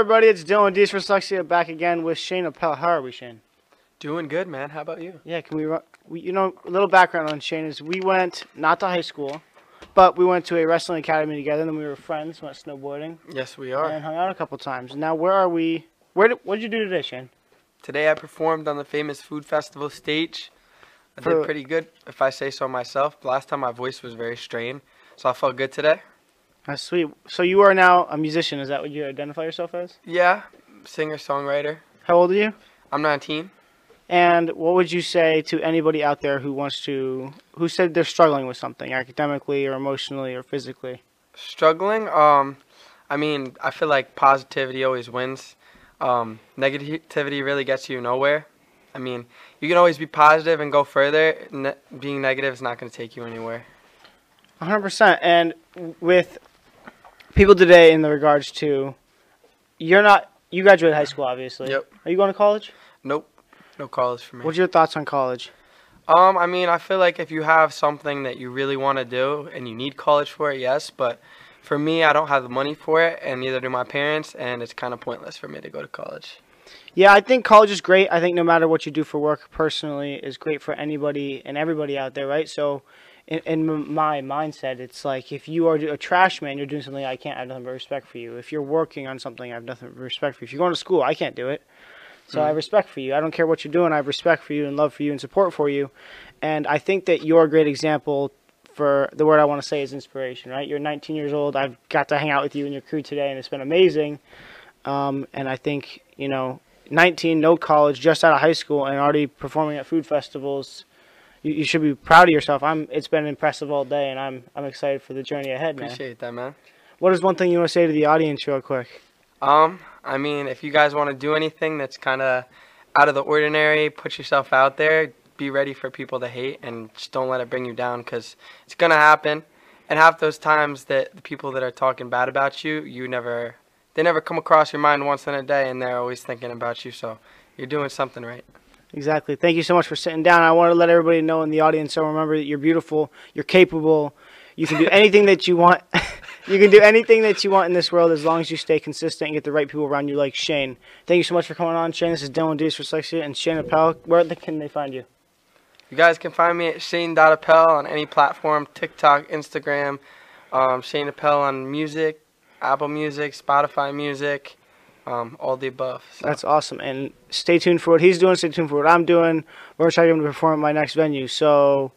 Everybody, it's Dylan Dees for Dyslexia back again with Shane Appel. How are we, Shane? Doing good, man. How about you? Yeah, can we, we? You know, a little background on Shane is we went not to high school, but we went to a wrestling academy together. And then we were friends, went snowboarding, Yes, we are. and hung out a couple times. Now, where are we? Where did, what did you do today, Shane? Today I performed on the famous food festival stage. I For- did pretty good, if I say so myself. Last time my voice was very strained, so I felt good today. That's sweet. So you are now a musician. Is that what you identify yourself as? Yeah, singer songwriter. How old are you? I'm 19. And what would you say to anybody out there who wants to, who said they're struggling with something academically or emotionally or physically? Struggling. Um, I mean, I feel like positivity always wins. Um, negativity really gets you nowhere. I mean, you can always be positive and go further. Ne- being negative is not going to take you anywhere. 100%. And with people today in the regards to, you're not, you graduated high school, obviously. Yep. Are you going to college? Nope, no college for me. What's your thoughts on college? Um, I mean, I feel like if you have something that you really want to do and you need college for it, yes. But for me, I don't have the money for it, and neither do my parents, and it's kind of pointless for me to go to college. Yeah, I think college is great. I think no matter what you do for work personally is great for anybody and everybody out there, right? So, in, in my mindset, it's like if you are a trash man, you're doing something I can't. I have nothing but respect for you. If you're working on something, I have nothing but respect for you. If you're going to school, I can't do it. So I have respect for you. I don't care what you're doing. I have respect for you and love for you and support for you. And I think that you're a great example for the word I want to say is inspiration, right? You're 19 years old. I've got to hang out with you and your crew today, and it's been amazing. Um, and I think, you know, 19, no college, just out of high school, and already performing at food festivals. You, you should be proud of yourself. I'm. It's been impressive all day, and I'm. I'm excited for the journey ahead, man. Appreciate that, man. What is one thing you want to say to the audience, real quick? Um, I mean, if you guys want to do anything that's kind of out of the ordinary, put yourself out there. Be ready for people to hate, and just don't let it bring you down, because it's gonna happen. And half those times that the people that are talking bad about you, you never, they never come across your mind once in a day, and they're always thinking about you. So you're doing something right. Exactly. Thank you so much for sitting down. I want to let everybody know in the audience. So remember that you're beautiful. You're capable. You can do anything that you want. you can do anything that you want in this world as long as you stay consistent and get the right people around you, like Shane. Thank you so much for coming on, Shane. This is Dylan Dees for Dyslexia and Shane Appel. Where can they find you? You guys can find me at Shane Appel on any platform TikTok, Instagram, um, Shane Appel on music, Apple Music, Spotify Music, um, all the above. So, That's awesome. And stay tuned for what he's doing. Stay tuned for what I'm doing. We're going to try to to perform at my next venue. So